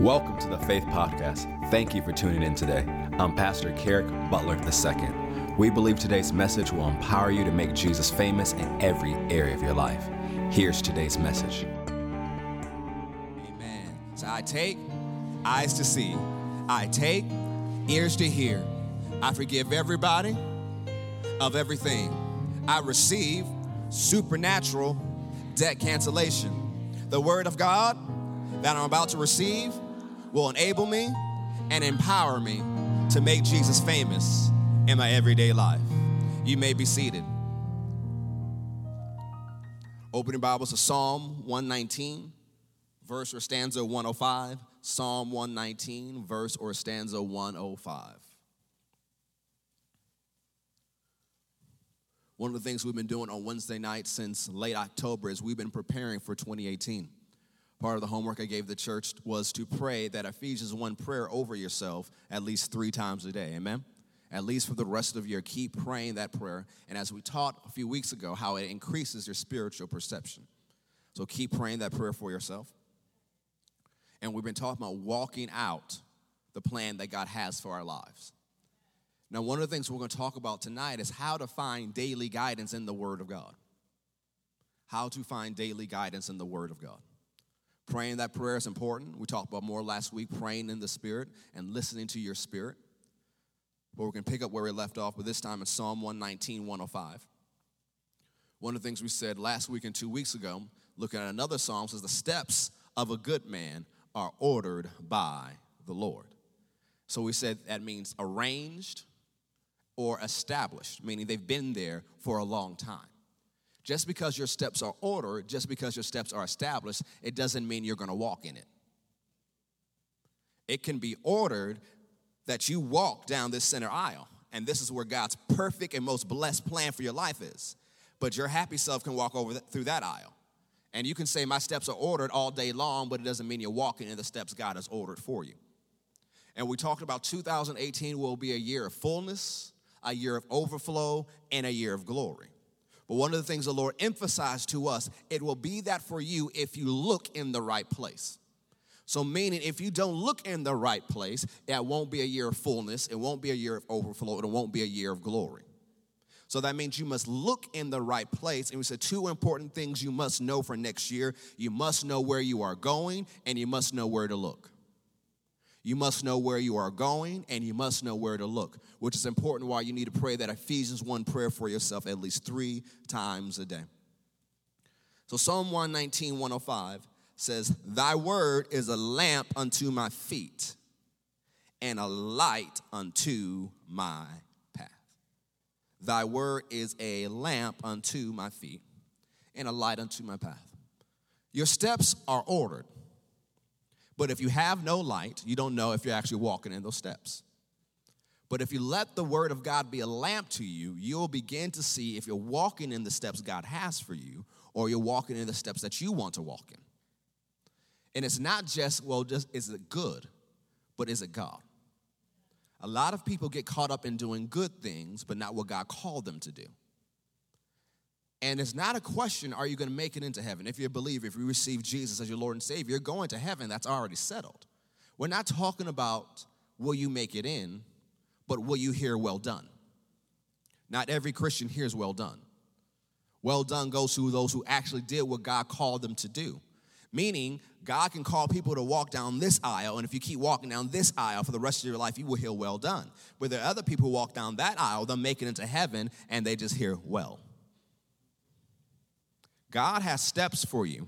Welcome to the Faith Podcast. Thank you for tuning in today. I'm Pastor Kerrick Butler II. We believe today's message will empower you to make Jesus famous in every area of your life. Here's today's message. Amen. So I take eyes to see, I take ears to hear. I forgive everybody of everything. I receive supernatural debt cancellation. The word of God that I'm about to receive will enable me and empower me to make Jesus famous in my everyday life. You may be seated. Opening Bibles to Psalm 119, verse or stanza 105. Psalm 119, verse or stanza 105. One of the things we've been doing on Wednesday nights since late October is we've been preparing for 2018. Part of the homework I gave the church was to pray that Ephesians 1 prayer over yourself at least three times a day. Amen? At least for the rest of your, keep praying that prayer. And as we taught a few weeks ago, how it increases your spiritual perception. So keep praying that prayer for yourself. And we've been talking about walking out the plan that God has for our lives. Now, one of the things we're going to talk about tonight is how to find daily guidance in the Word of God. How to find daily guidance in the Word of God. Praying that prayer is important. We talked about more last week, praying in the Spirit and listening to your spirit. But we're going to pick up where we left off, but this time in Psalm 119, 105. One of the things we said last week and two weeks ago, looking at another psalm, says, The steps of a good man are ordered by the Lord. So we said that means arranged or established, meaning they've been there for a long time. Just because your steps are ordered, just because your steps are established, it doesn't mean you're going to walk in it. It can be ordered that you walk down this center aisle, and this is where God's perfect and most blessed plan for your life is. But your happy self can walk over through that aisle. And you can say, My steps are ordered all day long, but it doesn't mean you're walking in the steps God has ordered for you. And we talked about 2018 will be a year of fullness, a year of overflow, and a year of glory. But one of the things the Lord emphasized to us, it will be that for you if you look in the right place. So, meaning if you don't look in the right place, it won't be a year of fullness, it won't be a year of overflow, it won't be a year of glory. So that means you must look in the right place. And we said two important things you must know for next year. You must know where you are going, and you must know where to look. You must know where you are going and you must know where to look, which is important why you need to pray that Ephesians 1 prayer for yourself at least three times a day. So Psalm 119, 105 says, Thy word is a lamp unto my feet and a light unto my path. Thy word is a lamp unto my feet and a light unto my path. Your steps are ordered. But if you have no light, you don't know if you're actually walking in those steps. But if you let the word of God be a lamp to you, you'll begin to see if you're walking in the steps God has for you or you're walking in the steps that you want to walk in. And it's not just, well, just is it good, but is it God? A lot of people get caught up in doing good things, but not what God called them to do. And it's not a question, are you going to make it into heaven? If you're a believer, if you receive Jesus as your Lord and Savior, you're going to heaven. That's already settled. We're not talking about will you make it in, but will you hear well done? Not every Christian hears well done. Well done goes to those who actually did what God called them to do. Meaning, God can call people to walk down this aisle, and if you keep walking down this aisle for the rest of your life, you will hear well done. But there are other people who walk down that aisle, they'll make it into heaven, and they just hear well. God has steps for you,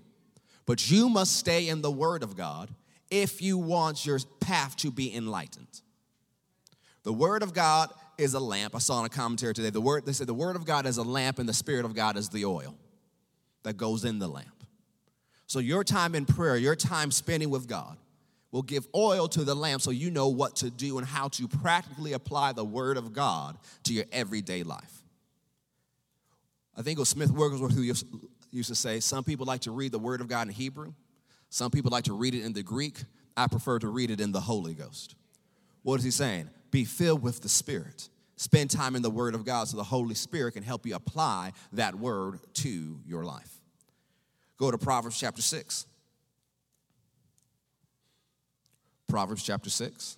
but you must stay in the Word of God if you want your path to be enlightened. The Word of God is a lamp. I saw in a commentary today, the word, they said the Word of God is a lamp and the Spirit of God is the oil that goes in the lamp. So your time in prayer, your time spending with God, will give oil to the lamp so you know what to do and how to practically apply the Word of God to your everyday life. I think it was Smith Wigglesworth who used to say some people like to read the Word of God in Hebrew, some people like to read it in the Greek. I prefer to read it in the Holy Ghost. What is he saying? Be filled with the Spirit. Spend time in the Word of God so the Holy Spirit can help you apply that Word to your life. Go to Proverbs chapter 6. Proverbs chapter 6.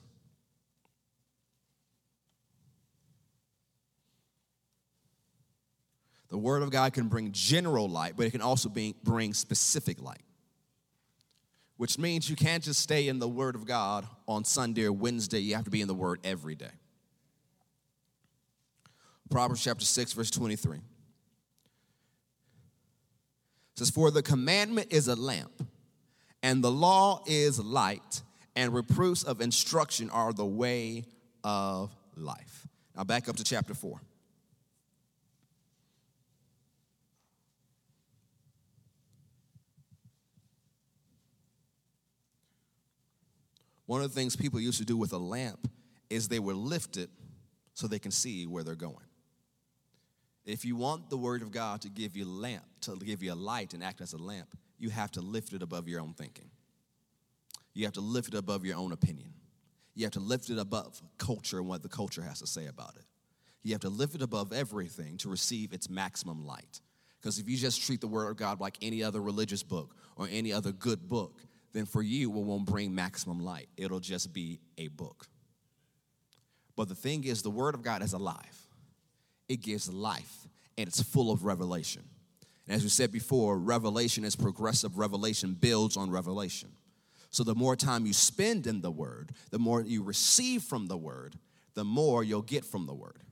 The Word of God can bring general light, but it can also be, bring specific light. Which means you can't just stay in the Word of God on Sunday or Wednesday, you have to be in the Word every day. Proverbs chapter 6, verse 23. It says, For the commandment is a lamp, and the law is light, and reproofs of instruction are the way of life. Now back up to chapter 4. One of the things people used to do with a lamp is they would lift it so they can see where they're going. If you want the word of God to give you lamp, to give you a light and act as a lamp, you have to lift it above your own thinking. You have to lift it above your own opinion. You have to lift it above culture and what the culture has to say about it. You have to lift it above everything to receive its maximum light. Because if you just treat the Word of God like any other religious book or any other good book, then for you, it won't bring maximum light. It'll just be a book. But the thing is, the Word of God is alive, it gives life, and it's full of revelation. And as we said before, revelation is progressive, revelation builds on revelation. So the more time you spend in the Word, the more you receive from the Word, the more you'll get from the Word.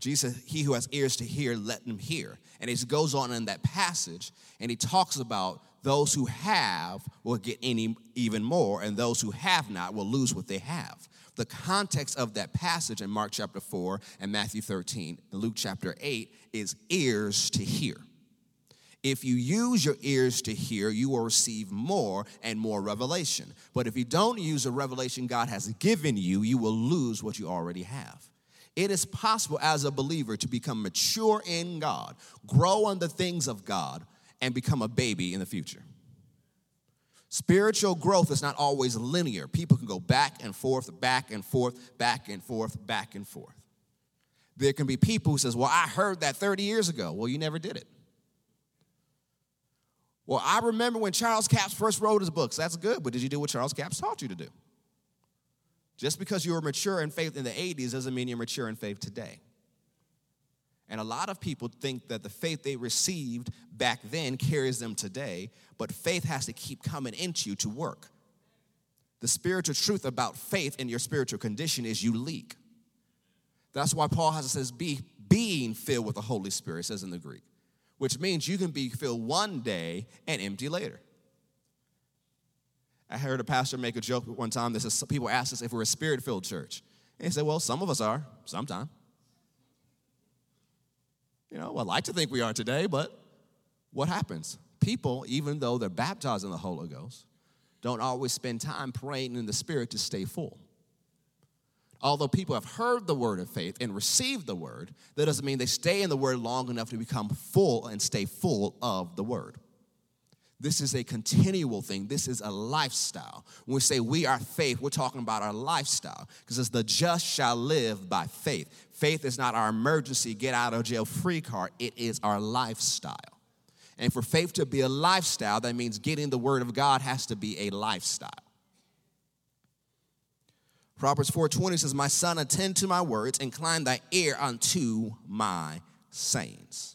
Jesus, he who has ears to hear, let him hear. And he goes on in that passage and he talks about those who have will get any even more, and those who have not will lose what they have. The context of that passage in Mark chapter 4 and Matthew 13 and Luke chapter 8 is ears to hear. If you use your ears to hear, you will receive more and more revelation. But if you don't use the revelation God has given you, you will lose what you already have. It is possible as a believer to become mature in God, grow on the things of God, and become a baby in the future. Spiritual growth is not always linear. People can go back and forth, back and forth, back and forth, back and forth. There can be people who says, "Well, I heard that 30 years ago." Well, you never did it. Well, I remember when Charles Capps first wrote his books. That's good, but did you do what Charles Capps taught you to do? Just because you were mature in faith in the 80s doesn't mean you're mature in faith today. And a lot of people think that the faith they received back then carries them today, but faith has to keep coming into you to work. The spiritual truth about faith in your spiritual condition is you leak. That's why Paul has it says be being filled with the Holy Spirit, says in the Greek, which means you can be filled one day and empty later. I heard a pastor make a joke one time that says people asked us if we're a spirit-filled church. And he said, Well, some of us are, sometime. You know, I like to think we are today, but what happens? People, even though they're baptized in the Holy Ghost, don't always spend time praying in the Spirit to stay full. Although people have heard the word of faith and received the word, that doesn't mean they stay in the word long enough to become full and stay full of the word. This is a continual thing. This is a lifestyle. When we say we are faith, we're talking about our lifestyle because it's the just shall live by faith. Faith is not our emergency get out of jail free card, it is our lifestyle. And for faith to be a lifestyle, that means getting the word of God has to be a lifestyle. Proverbs 4:20 says, "My son, attend to my words, incline thy ear unto my sayings."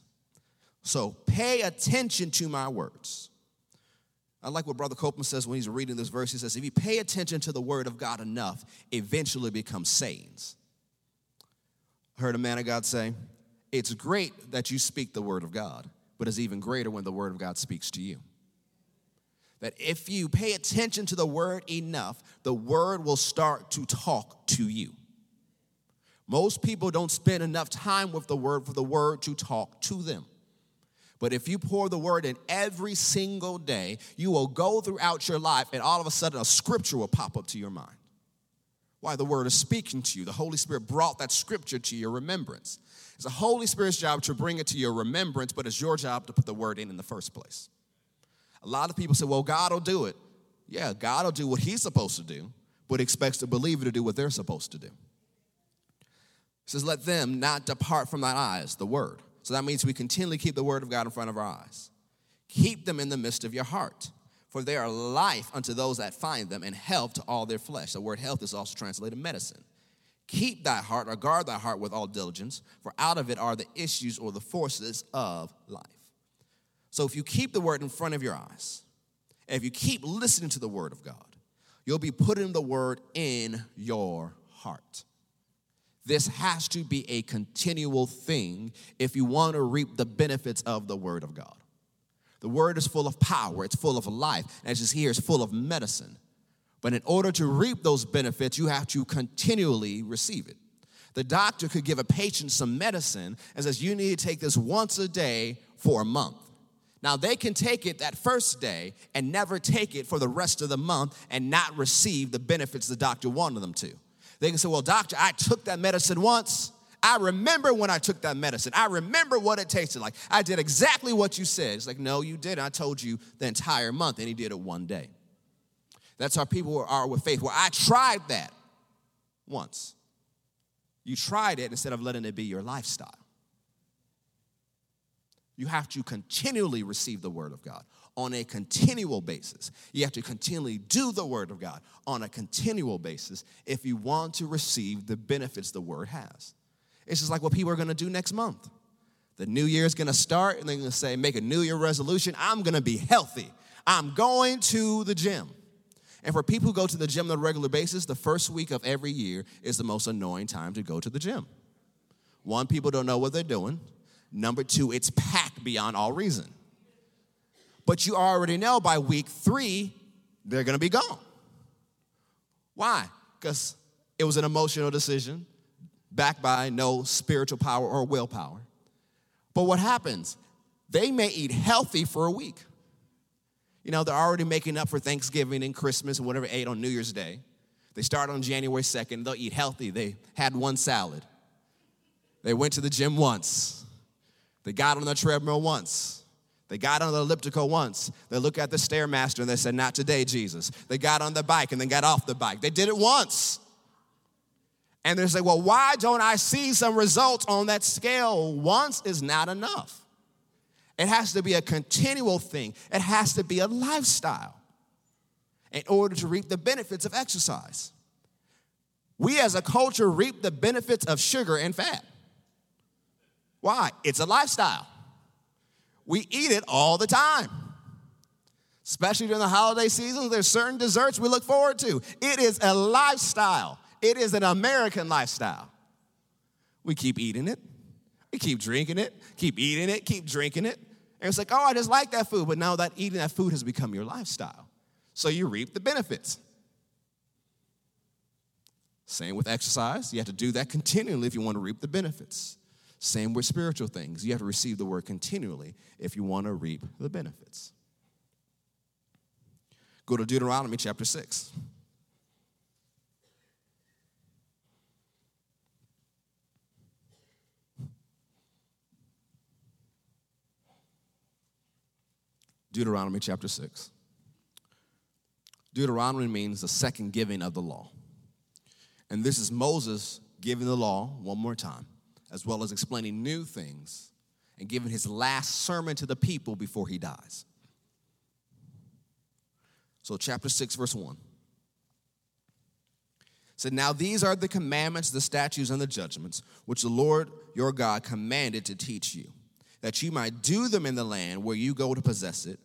So pay attention to my words. I like what Brother Copeland says when he's reading this verse. He says, if you pay attention to the word of God enough, eventually becomes sayings. Heard a man of God say, It's great that you speak the word of God, but it's even greater when the word of God speaks to you. That if you pay attention to the word enough, the word will start to talk to you. Most people don't spend enough time with the word for the word to talk to them. But if you pour the word in every single day, you will go throughout your life and all of a sudden a scripture will pop up to your mind. Why? The word is speaking to you. The Holy Spirit brought that scripture to your remembrance. It's the Holy Spirit's job to bring it to your remembrance, but it's your job to put the word in in the first place. A lot of people say, well, God will do it. Yeah, God will do what He's supposed to do, but expects the believer to do what they're supposed to do. It says, let them not depart from thine eyes, the word. So that means we continually keep the word of God in front of our eyes. Keep them in the midst of your heart. For they are life unto those that find them, and health to all their flesh. The word health is also translated medicine. Keep thy heart, or guard thy heart with all diligence, for out of it are the issues or the forces of life. So if you keep the word in front of your eyes, if you keep listening to the word of God, you'll be putting the word in your heart. This has to be a continual thing if you want to reap the benefits of the word of God. The word is full of power, it's full of life, and as you hear, it's full of medicine. But in order to reap those benefits, you have to continually receive it. The doctor could give a patient some medicine and says, You need to take this once a day for a month. Now, they can take it that first day and never take it for the rest of the month and not receive the benefits the doctor wanted them to. They can say, Well, doctor, I took that medicine once. I remember when I took that medicine. I remember what it tasted like. I did exactly what you said. It's like, No, you didn't. I told you the entire month, and he did it one day. That's how people are with faith. Well, I tried that once. You tried it instead of letting it be your lifestyle. You have to continually receive the Word of God on a continual basis. You have to continually do the Word of God on a continual basis if you want to receive the benefits the Word has. It's just like what people are gonna do next month. The new year is gonna start, and they're gonna say, make a new year resolution. I'm gonna be healthy. I'm going to the gym. And for people who go to the gym on a regular basis, the first week of every year is the most annoying time to go to the gym. One, people don't know what they're doing. Number two, it's packed beyond all reason. But you already know by week three, they're gonna be gone. Why? Because it was an emotional decision backed by no spiritual power or willpower. But what happens? They may eat healthy for a week. You know, they're already making up for Thanksgiving and Christmas and whatever ate on New Year's Day. They start on January 2nd, they'll eat healthy. They had one salad. They went to the gym once. They got on the treadmill once. They got on the elliptical once. They look at the Stairmaster and they said, Not today, Jesus. They got on the bike and then got off the bike. They did it once. And they say, Well, why don't I see some results on that scale? Once is not enough. It has to be a continual thing, it has to be a lifestyle in order to reap the benefits of exercise. We as a culture reap the benefits of sugar and fat. Why? It's a lifestyle. We eat it all the time. Especially during the holiday season, there's certain desserts we look forward to. It is a lifestyle. It is an American lifestyle. We keep eating it. We keep drinking it, keep eating it, keep drinking it. And it's like, oh, I just like that food. But now that eating that food has become your lifestyle. So you reap the benefits. Same with exercise. You have to do that continually if you want to reap the benefits. Same with spiritual things. You have to receive the word continually if you want to reap the benefits. Go to Deuteronomy chapter 6. Deuteronomy chapter 6. Deuteronomy means the second giving of the law. And this is Moses giving the law one more time, as well as explaining new things and giving his last sermon to the people before he dies. So, chapter 6, verse 1 said, Now these are the commandments, the statutes, and the judgments which the Lord your God commanded to teach you that you might do them in the land where you go to possess it.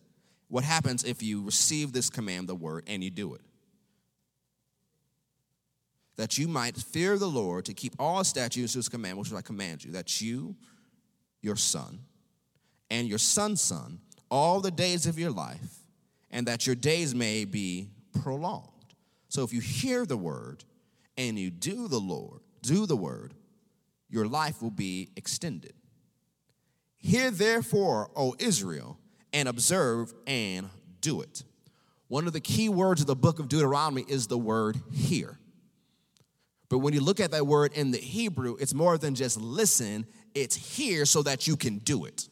What happens if you receive this command, the word, and you do it? That you might fear the Lord to keep all statutes his commandments which I command you, that you, your son, and your son's son, all the days of your life, and that your days may be prolonged. So if you hear the word and you do the Lord, do the word, your life will be extended. Hear therefore, O Israel, and observe and do it. One of the key words of the book of Deuteronomy is the word hear. But when you look at that word in the Hebrew, it's more than just listen, it's hear so that you can do it.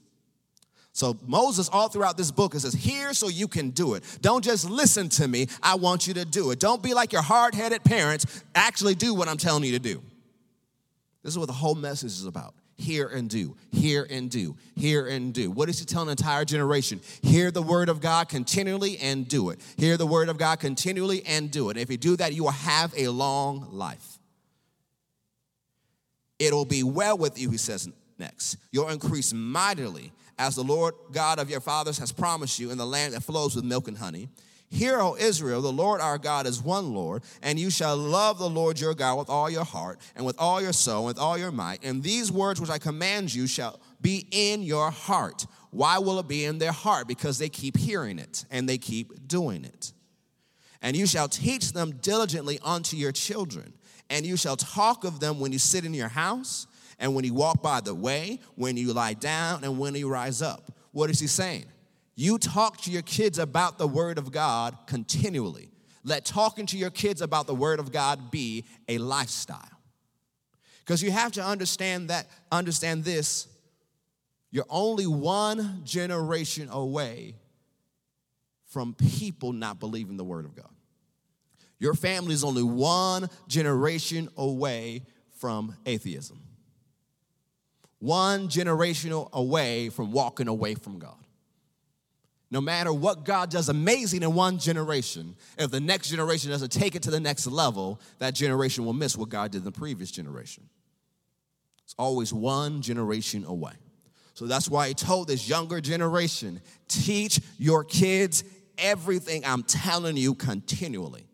So Moses, all throughout this book, it says, hear so you can do it. Don't just listen to me, I want you to do it. Don't be like your hard headed parents, actually do what I'm telling you to do. This is what the whole message is about hear and do, hear and do, hear and do. What is he telling an entire generation? Hear the word of God continually and do it. Hear the word of God continually and do it. And if you do that, you will have a long life. It'll be well with you, he says next. You'll increase mightily as the Lord God of your fathers has promised you in the land that flows with milk and honey. Hear, O Israel, the Lord our God is one Lord, and you shall love the Lord your God with all your heart, and with all your soul, and with all your might. And these words which I command you shall be in your heart. Why will it be in their heart? Because they keep hearing it and they keep doing it. And you shall teach them diligently unto your children, and you shall talk of them when you sit in your house, and when you walk by the way, when you lie down, and when you rise up. What is he saying? You talk to your kids about the Word of God continually. Let talking to your kids about the Word of God be a lifestyle. Because you have to understand that, understand this. You're only one generation away from people not believing the Word of God. Your family is only one generation away from atheism, one generation away from walking away from God no matter what God does amazing in one generation, if the next generation doesn't take it to the next level, that generation will miss what God did in the previous generation. It's always one generation away. So that's why he told this younger generation teach your kids everything I'm telling you continually.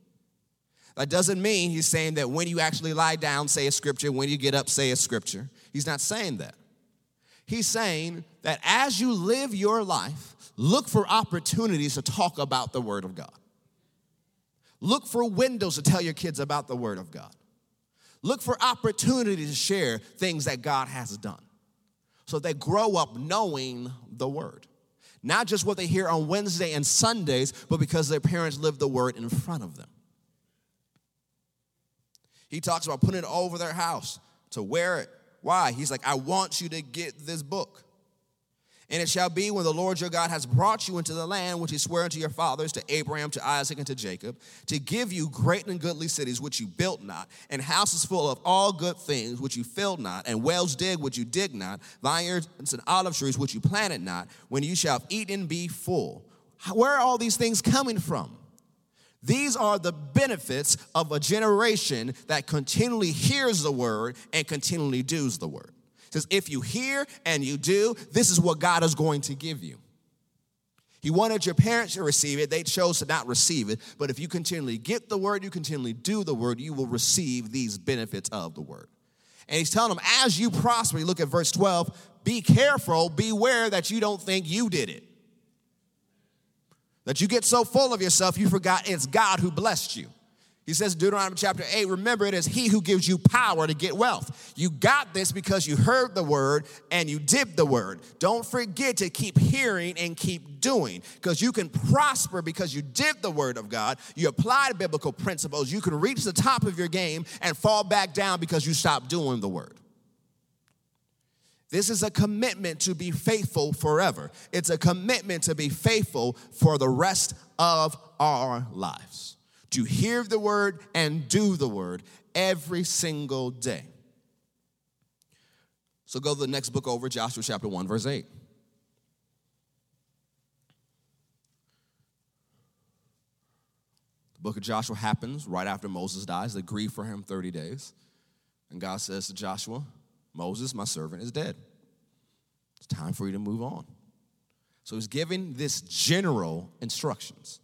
That doesn't mean he's saying that when you actually lie down, say a scripture, when you get up, say a scripture. He's not saying that. He's saying that as you live your life, look for opportunities to talk about the Word of God. Look for windows to tell your kids about the Word of God. Look for opportunities to share things that God has done so they grow up knowing the Word. Not just what they hear on Wednesday and Sundays, but because their parents live the Word in front of them. He talks about putting it over their house to wear it. Why? He's like, I want you to get this book. And it shall be when the Lord your God has brought you into the land which he swore unto your fathers, to Abraham, to Isaac, and to Jacob, to give you great and goodly cities which you built not, and houses full of all good things which you filled not, and wells dig which you dig not, vineyards and olive trees which you planted not, when you shall eat and be full. Where are all these things coming from? These are the benefits of a generation that continually hears the word and continually does the word says, if you hear and you do, this is what God is going to give you. He wanted your parents to receive it. They chose to not receive it. But if you continually get the word, you continually do the word, you will receive these benefits of the word. And he's telling them, as you prosper, you look at verse 12, be careful, beware that you don't think you did it. That you get so full of yourself, you forgot it's God who blessed you. He says, Deuteronomy chapter 8, remember it is He who gives you power to get wealth. You got this because you heard the word and you did the word. Don't forget to keep hearing and keep doing because you can prosper because you did the word of God. You applied biblical principles. You can reach the top of your game and fall back down because you stopped doing the word. This is a commitment to be faithful forever. It's a commitment to be faithful for the rest of our lives to hear the word and do the word every single day. So go to the next book over, Joshua chapter 1, verse 8. The book of Joshua happens right after Moses dies. They grieve for him 30 days. And God says to Joshua, Moses, my servant, is dead. It's time for you to move on. So he's giving this general instructions.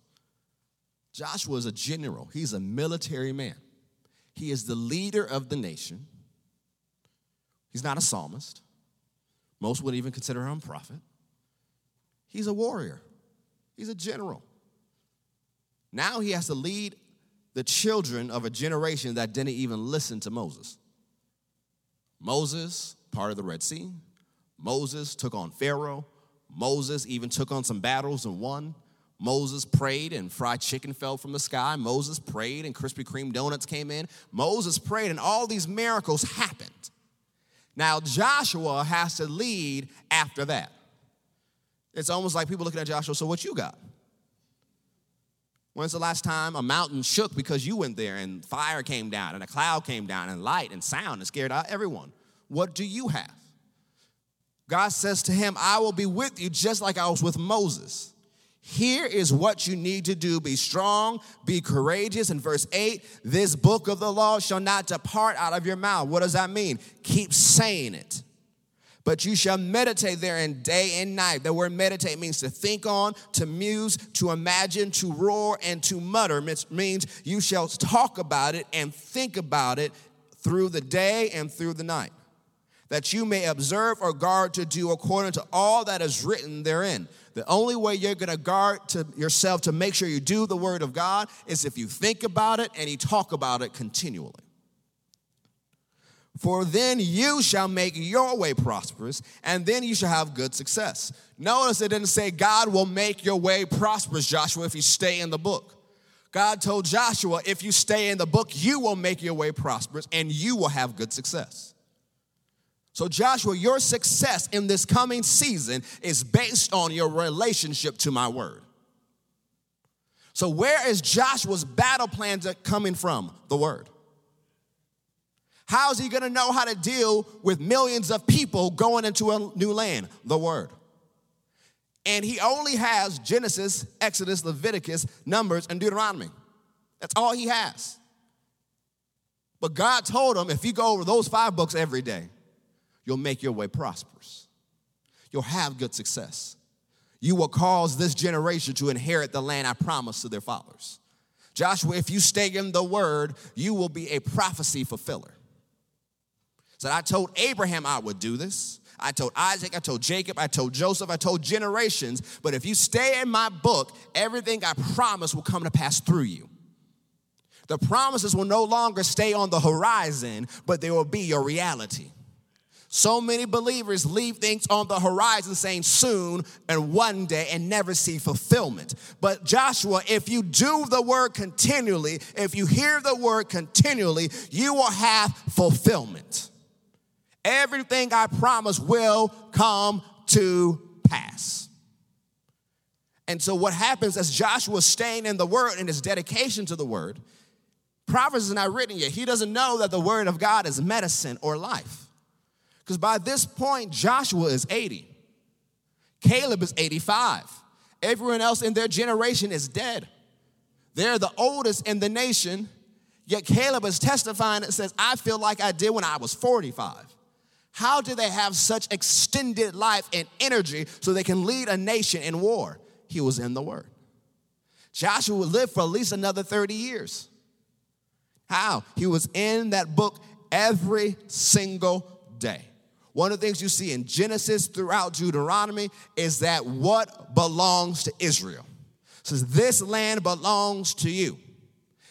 Joshua is a general, he's a military man. He is the leader of the nation. He's not a psalmist. Most would even consider him a prophet. He's a warrior, he's a general. Now he has to lead the children of a generation that didn't even listen to Moses. Moses, part of the Red Sea. Moses took on Pharaoh. Moses even took on some battles and won. Moses prayed and fried chicken fell from the sky. Moses prayed and Krispy Kreme donuts came in. Moses prayed and all these miracles happened. Now Joshua has to lead after that. It's almost like people looking at Joshua, so what you got? When's the last time a mountain shook because you went there and fire came down and a cloud came down and light and sound and scared out everyone? What do you have? God says to him, I will be with you just like I was with Moses. Here is what you need to do be strong, be courageous. In verse 8, this book of the law shall not depart out of your mouth. What does that mean? Keep saying it. But you shall meditate therein day and night. The word meditate means to think on, to muse, to imagine, to roar, and to mutter. It means you shall talk about it and think about it through the day and through the night that you may observe or guard to do according to all that is written therein. The only way you're going to guard to yourself to make sure you do the word of God is if you think about it and you talk about it continually. For then you shall make your way prosperous, and then you shall have good success. Notice it didn't say God will make your way prosperous, Joshua, if you stay in the book. God told Joshua, if you stay in the book, you will make your way prosperous and you will have good success. So, Joshua, your success in this coming season is based on your relationship to my word. So, where is Joshua's battle plan coming from? The word. How is he gonna know how to deal with millions of people going into a new land? The word. And he only has Genesis, Exodus, Leviticus, Numbers, and Deuteronomy. That's all he has. But God told him if you go over those five books every day, you'll make your way prosperous. You'll have good success. You will cause this generation to inherit the land I promised to their fathers. Joshua, if you stay in the word, you will be a prophecy fulfiller. So I told Abraham I would do this. I told Isaac, I told Jacob, I told Joseph, I told generations. But if you stay in my book, everything I promise will come to pass through you. The promises will no longer stay on the horizon, but they will be your reality. So many believers leave things on the horizon saying soon and one day and never see fulfillment. But Joshua, if you do the word continually, if you hear the word continually, you will have fulfillment. Everything I promise will come to pass. And so, what happens as Joshua is staying in the word and his dedication to the word, Proverbs is not written yet. He doesn't know that the word of God is medicine or life. Because by this point, Joshua is 80, Caleb is 85. Everyone else in their generation is dead. They're the oldest in the nation, yet Caleb is testifying and says, I feel like I did when I was 45. How do they have such extended life and energy so they can lead a nation in war? He was in the Word. Joshua would live for at least another 30 years. How? He was in that book every single day. One of the things you see in Genesis throughout Deuteronomy is that what belongs to Israel. Says, This land belongs to you.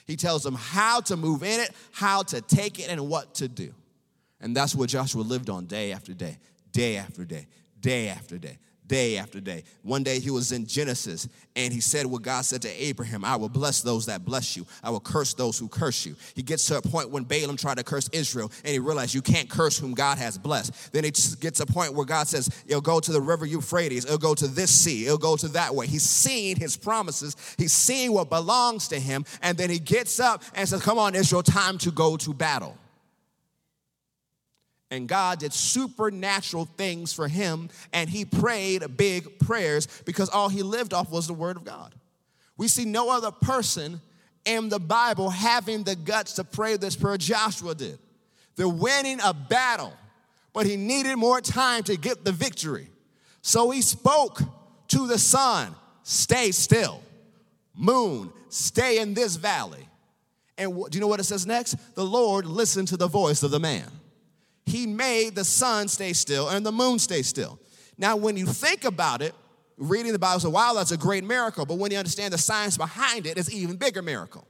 He tells them how to move in it, how to take it, and what to do. And that's what Joshua lived on day after day, day after day, day after day day after day. One day he was in Genesis and he said what God said to Abraham I will bless those that bless you, I will curse those who curse you. He gets to a point when Balaam tried to curse Israel and he realized you can't curse whom God has blessed. Then he gets a point where God says, It'll go to the river Euphrates, it'll go to this sea, it'll go to that way. He's seeing his promises, he's seeing what belongs to him, and then he gets up and says, Come on, Israel, time to go to battle and God did supernatural things for him, and he prayed big prayers because all he lived off was the Word of God. We see no other person in the Bible having the guts to pray this prayer Joshua did. They're winning a battle, but he needed more time to get the victory. So he spoke to the sun, stay still. Moon, stay in this valley. And do you know what it says next? The Lord listened to the voice of the man he made the sun stay still and the moon stay still. Now, when you think about it, reading the Bible, so wow, that's a great miracle. But when you understand the science behind it, it's an even bigger miracle.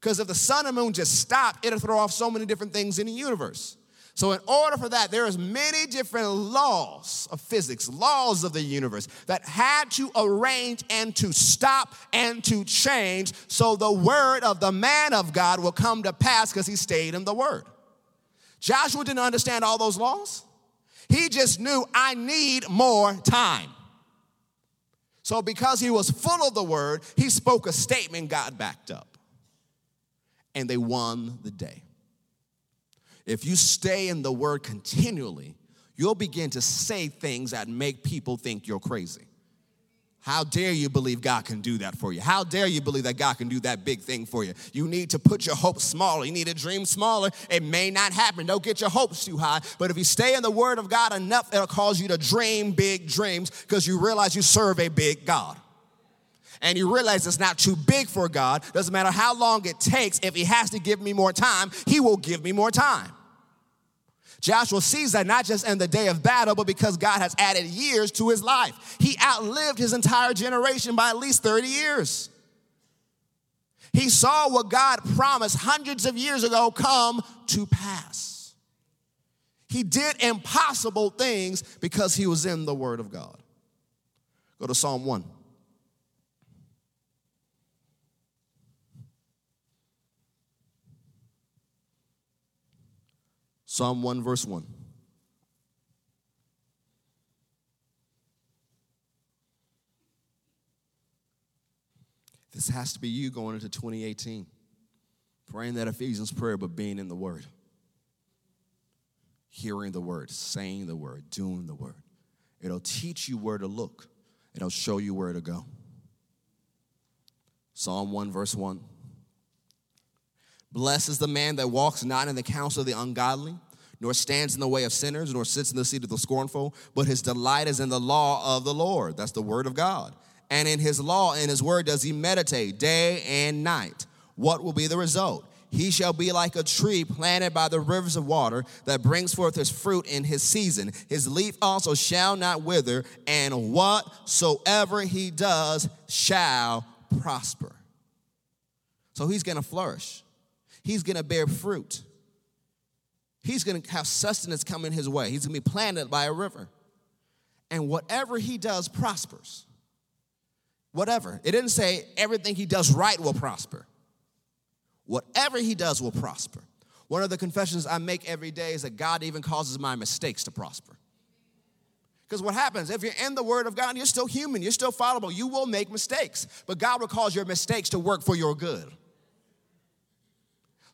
Because if the sun and moon just stopped, it'll throw off so many different things in the universe. So, in order for that, there is many different laws of physics, laws of the universe that had to arrange and to stop and to change so the word of the man of God will come to pass because he stayed in the word. Joshua didn't understand all those laws. He just knew, I need more time. So, because he was full of the word, he spoke a statement God backed up. And they won the day. If you stay in the word continually, you'll begin to say things that make people think you're crazy. How dare you believe God can do that for you? How dare you believe that God can do that big thing for you? You need to put your hopes smaller. You need to dream smaller. It may not happen. Don't get your hopes too high. But if you stay in the Word of God enough, it'll cause you to dream big dreams because you realize you serve a big God. And you realize it's not too big for God. Doesn't matter how long it takes, if He has to give me more time, He will give me more time. Joshua sees that not just in the day of battle, but because God has added years to his life. He outlived his entire generation by at least 30 years. He saw what God promised hundreds of years ago come to pass. He did impossible things because he was in the Word of God. Go to Psalm 1. Psalm 1, verse 1. This has to be you going into 2018, praying that Ephesians prayer, but being in the Word, hearing the Word, saying the Word, doing the Word. It'll teach you where to look, it'll show you where to go. Psalm 1, verse 1. Blessed is the man that walks not in the counsel of the ungodly nor stands in the way of sinners, nor sits in the seat of the scornful, but his delight is in the law of the Lord. That's the word of God. And in his law and his word does he meditate day and night. What will be the result? He shall be like a tree planted by the rivers of water that brings forth his fruit in his season. His leaf also shall not wither, and whatsoever he does shall prosper. So he's gonna flourish, he's gonna bear fruit he's going to have sustenance coming his way. He's going to be planted by a river. And whatever he does prospers. Whatever. It didn't say everything he does right will prosper. Whatever he does will prosper. One of the confessions I make every day is that God even causes my mistakes to prosper. Because what happens, if you're in the Word of God, you're still human, you're still fallible, you will make mistakes. But God will cause your mistakes to work for your good.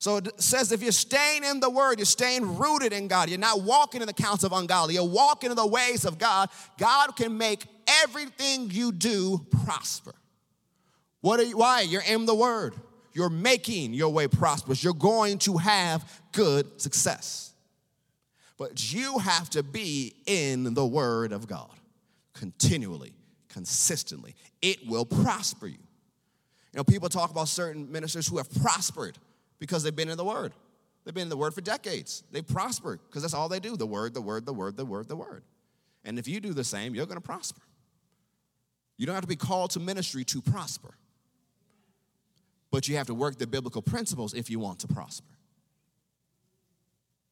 So it says if you're staying in the word, you're staying rooted in God, you're not walking in the counts of ungodly, you're walking in the ways of God, God can make everything you do prosper. What are you, why? You're in the word. You're making your way prosperous. You're going to have good success. But you have to be in the word of God continually, consistently. It will prosper you. You know, people talk about certain ministers who have prospered because they've been in the Word. They've been in the Word for decades. They prosper because that's all they do the Word, the Word, the Word, the Word, the Word. And if you do the same, you're going to prosper. You don't have to be called to ministry to prosper, but you have to work the biblical principles if you want to prosper.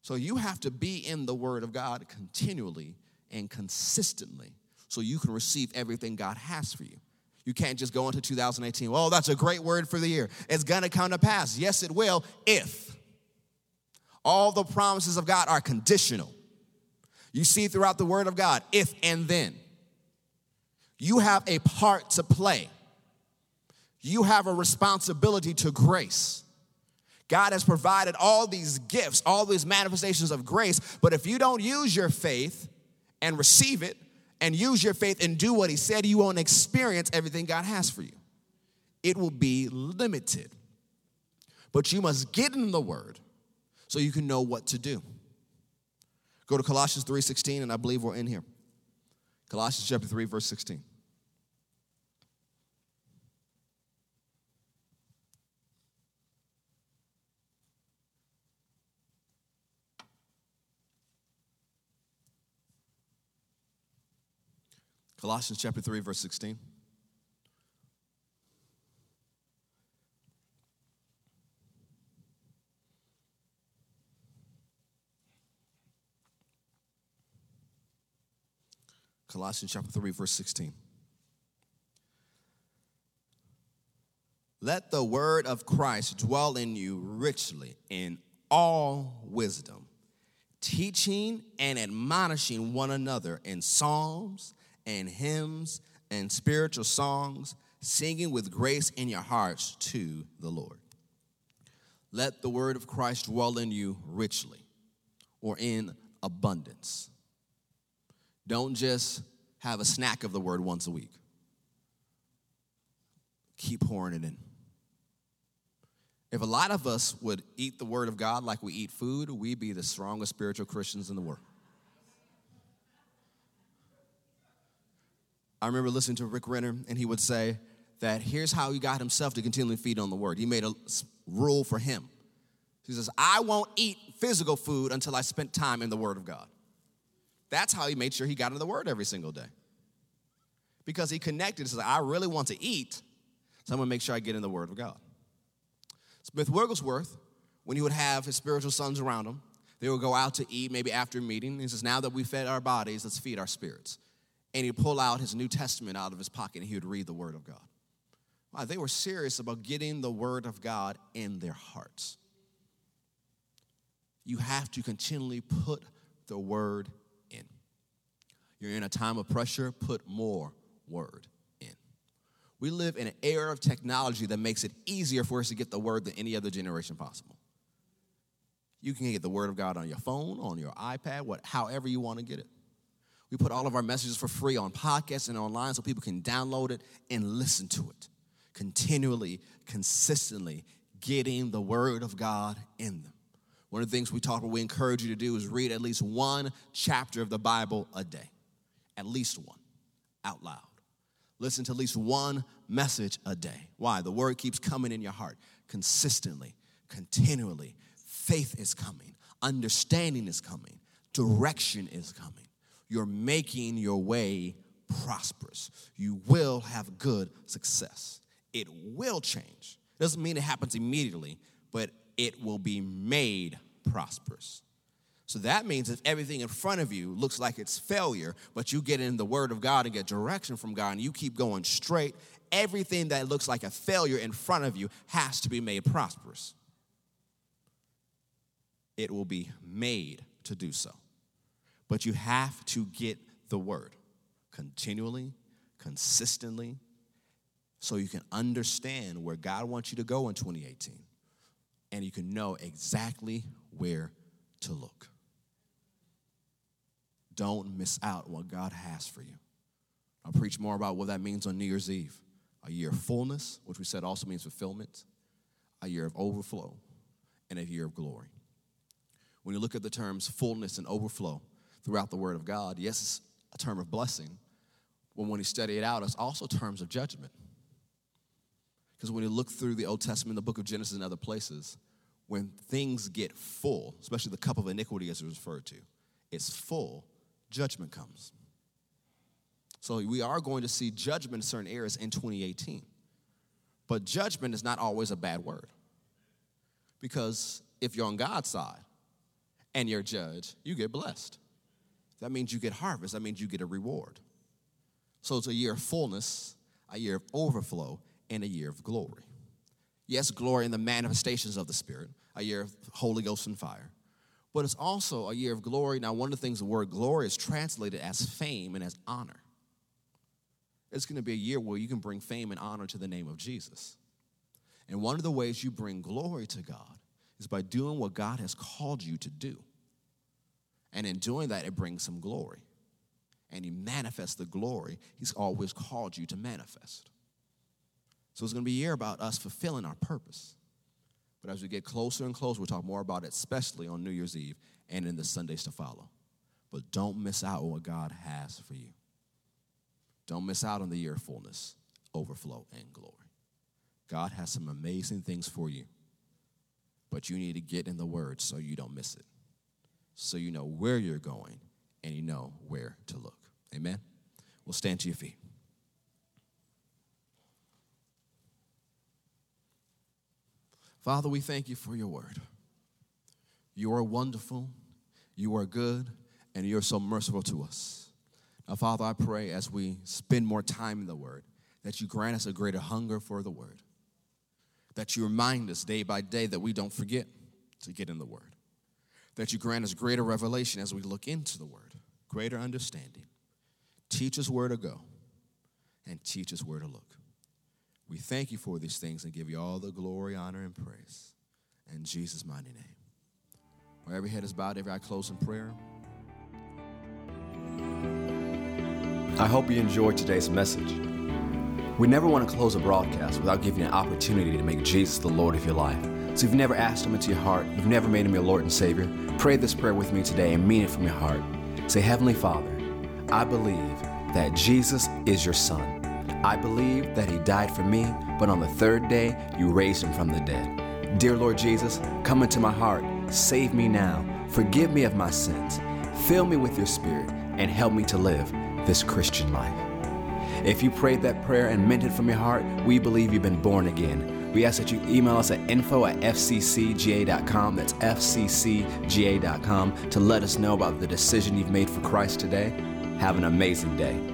So you have to be in the Word of God continually and consistently so you can receive everything God has for you. You can't just go into 2018, well, that's a great word for the year. It's gonna come to pass. Yes, it will, if. All the promises of God are conditional. You see throughout the word of God, if and then. You have a part to play, you have a responsibility to grace. God has provided all these gifts, all these manifestations of grace, but if you don't use your faith and receive it, and use your faith and do what he said, you won't experience everything God has for you. It will be limited. But you must get in the word so you can know what to do. Go to Colossians 3:16 and I believe we're in here. Colossians chapter 3 verse 16. Colossians chapter 3, verse 16. Colossians chapter 3, verse 16. Let the word of Christ dwell in you richly in all wisdom, teaching and admonishing one another in psalms and hymns and spiritual songs, singing with grace in your hearts to the Lord. Let the word of Christ dwell in you richly or in abundance. Don't just have a snack of the word once a week. Keep pouring it in. If a lot of us would eat the word of God like we eat food, we'd be the strongest spiritual Christians in the world. I remember listening to Rick Renner, and he would say that here's how he got himself to continually feed on the word. He made a rule for him. He says, I won't eat physical food until I spent time in the word of God. That's how he made sure he got in the word every single day. Because he connected, he says, I really want to eat, so I'm gonna make sure I get in the word of God. Smith Wigglesworth, when he would have his spiritual sons around him, they would go out to eat maybe after a meeting. He says, Now that we fed our bodies, let's feed our spirits and he'd pull out his New Testament out of his pocket and he would read the Word of God. Wow, they were serious about getting the Word of God in their hearts. You have to continually put the Word in. You're in a time of pressure, put more Word in. We live in an era of technology that makes it easier for us to get the Word than any other generation possible. You can get the Word of God on your phone, on your iPad, what, however you want to get it. We put all of our messages for free on podcasts and online so people can download it and listen to it continually, consistently, getting the Word of God in them. One of the things we talk about, we encourage you to do is read at least one chapter of the Bible a day. At least one, out loud. Listen to at least one message a day. Why? The Word keeps coming in your heart consistently, continually. Faith is coming, understanding is coming, direction is coming you're making your way prosperous. You will have good success. It will change. Doesn't mean it happens immediately, but it will be made prosperous. So that means if everything in front of you looks like it's failure, but you get in the Word of God and get direction from God and you keep going straight, everything that looks like a failure in front of you has to be made prosperous. It will be made to do so. But you have to get the word continually, consistently, so you can understand where God wants you to go in 2018 and you can know exactly where to look. Don't miss out what God has for you. I'll preach more about what that means on New Year's Eve. A year of fullness, which we said also means fulfillment, a year of overflow, and a year of glory. When you look at the terms fullness and overflow, throughout the Word of God. Yes, it's a term of blessing, but when you study it out, it's also terms of judgment. Because when you look through the Old Testament, the book of Genesis, and other places, when things get full, especially the cup of iniquity as it's referred to, it's full, judgment comes. So we are going to see judgment in certain areas in 2018. But judgment is not always a bad word. Because if you're on God's side and you're judged, you get blessed. That means you get harvest, that means you get a reward. So it's a year of fullness, a year of overflow, and a year of glory. Yes, glory in the manifestations of the Spirit, a year of Holy Ghost and fire. But it's also a year of glory. Now, one of the things the word glory is translated as fame and as honor. It's going to be a year where you can bring fame and honor to the name of Jesus. And one of the ways you bring glory to God is by doing what God has called you to do. And in doing that, it brings some glory. And you manifest the glory He's always called you to manifest. So it's going to be a year about us fulfilling our purpose. But as we get closer and closer, we'll talk more about it, especially on New Year's Eve and in the Sundays to follow. But don't miss out on what God has for you. Don't miss out on the year of fullness, overflow, and glory. God has some amazing things for you, but you need to get in the Word so you don't miss it so you know where you're going and you know where to look. Amen? We'll stand to your feet. Father, we thank you for your word. You are wonderful, you are good, and you're so merciful to us. Now, Father, I pray as we spend more time in the word that you grant us a greater hunger for the word, that you remind us day by day that we don't forget to get in the word that you grant us greater revelation as we look into the word, greater understanding. Teach us where to go and teach us where to look. We thank you for these things and give you all the glory, honor, and praise. In Jesus' mighty name. Where every head is bowed, every eye closed in prayer. I hope you enjoyed today's message. We never want to close a broadcast without giving you an opportunity to make Jesus the Lord of your life. So if you've never asked Him into your heart, you've never made Him your Lord and Savior, pray this prayer with me today and mean it from your heart. Say, Heavenly Father, I believe that Jesus is your Son. I believe that He died for me, but on the third day, you raised Him from the dead. Dear Lord Jesus, come into my heart, save me now, forgive me of my sins, fill me with your Spirit, and help me to live this Christian life. If you prayed that prayer and meant it from your heart, we believe you've been born again. We ask that you email us at info at fccga.com, that's fccga.com, to let us know about the decision you've made for Christ today. Have an amazing day.